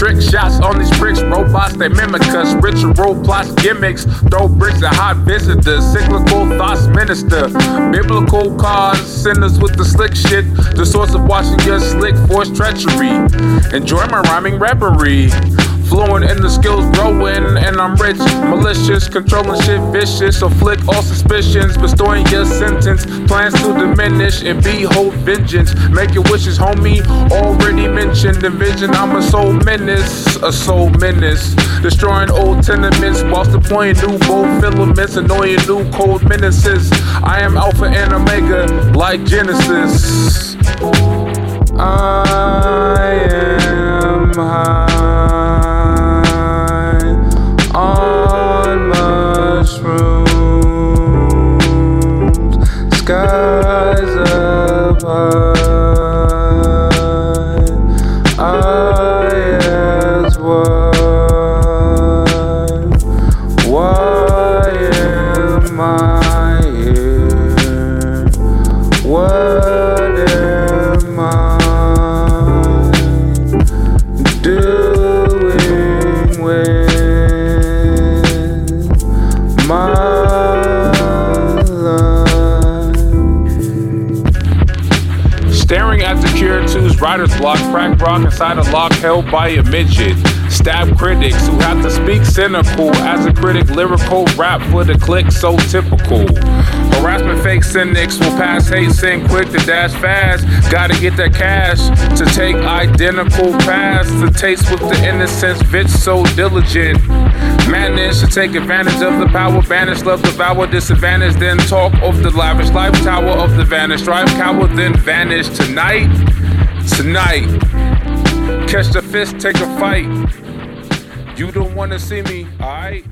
Trick shots on these bricks, robots they mimic us. Ritual plots, gimmicks, throw bricks at hot visitors. Cyclical thoughts minister. Biblical cause, sinners with the slick shit. The source of watching your slick force treachery. Enjoy my rhyming reverie. Flowing and the skills growing, and I'm rich, malicious, controlling shit vicious. Afflict all suspicions, bestowing your sentence. Plans to diminish and behold vengeance. Make your wishes, homie. Already mentioned. the vision. I'm a soul menace, a soul menace. Destroying old tenements whilst deploying new bold filaments, annoying new cold menaces. I am Alpha and Omega, like Genesis. Skies up high. I ask why, why am I here? What am I doing Cure 2's writer's block, crack rock inside a lock held by a midget. Stab critics who have to speak cynical as a critic, lyrical rap for the click, so typical. Harassment fake cynics will pass hate, sin quick to dash fast. Gotta get that cash to take identical paths. to taste with the innocence, bitch so diligent. Madness to take advantage of the power, banish, love, devour, disadvantage, then talk of the lavish life tower of the vanished. Strive, coward, then vanish tonight. Tonight. Catch the fist, take a fight. You don't wanna see me, alright?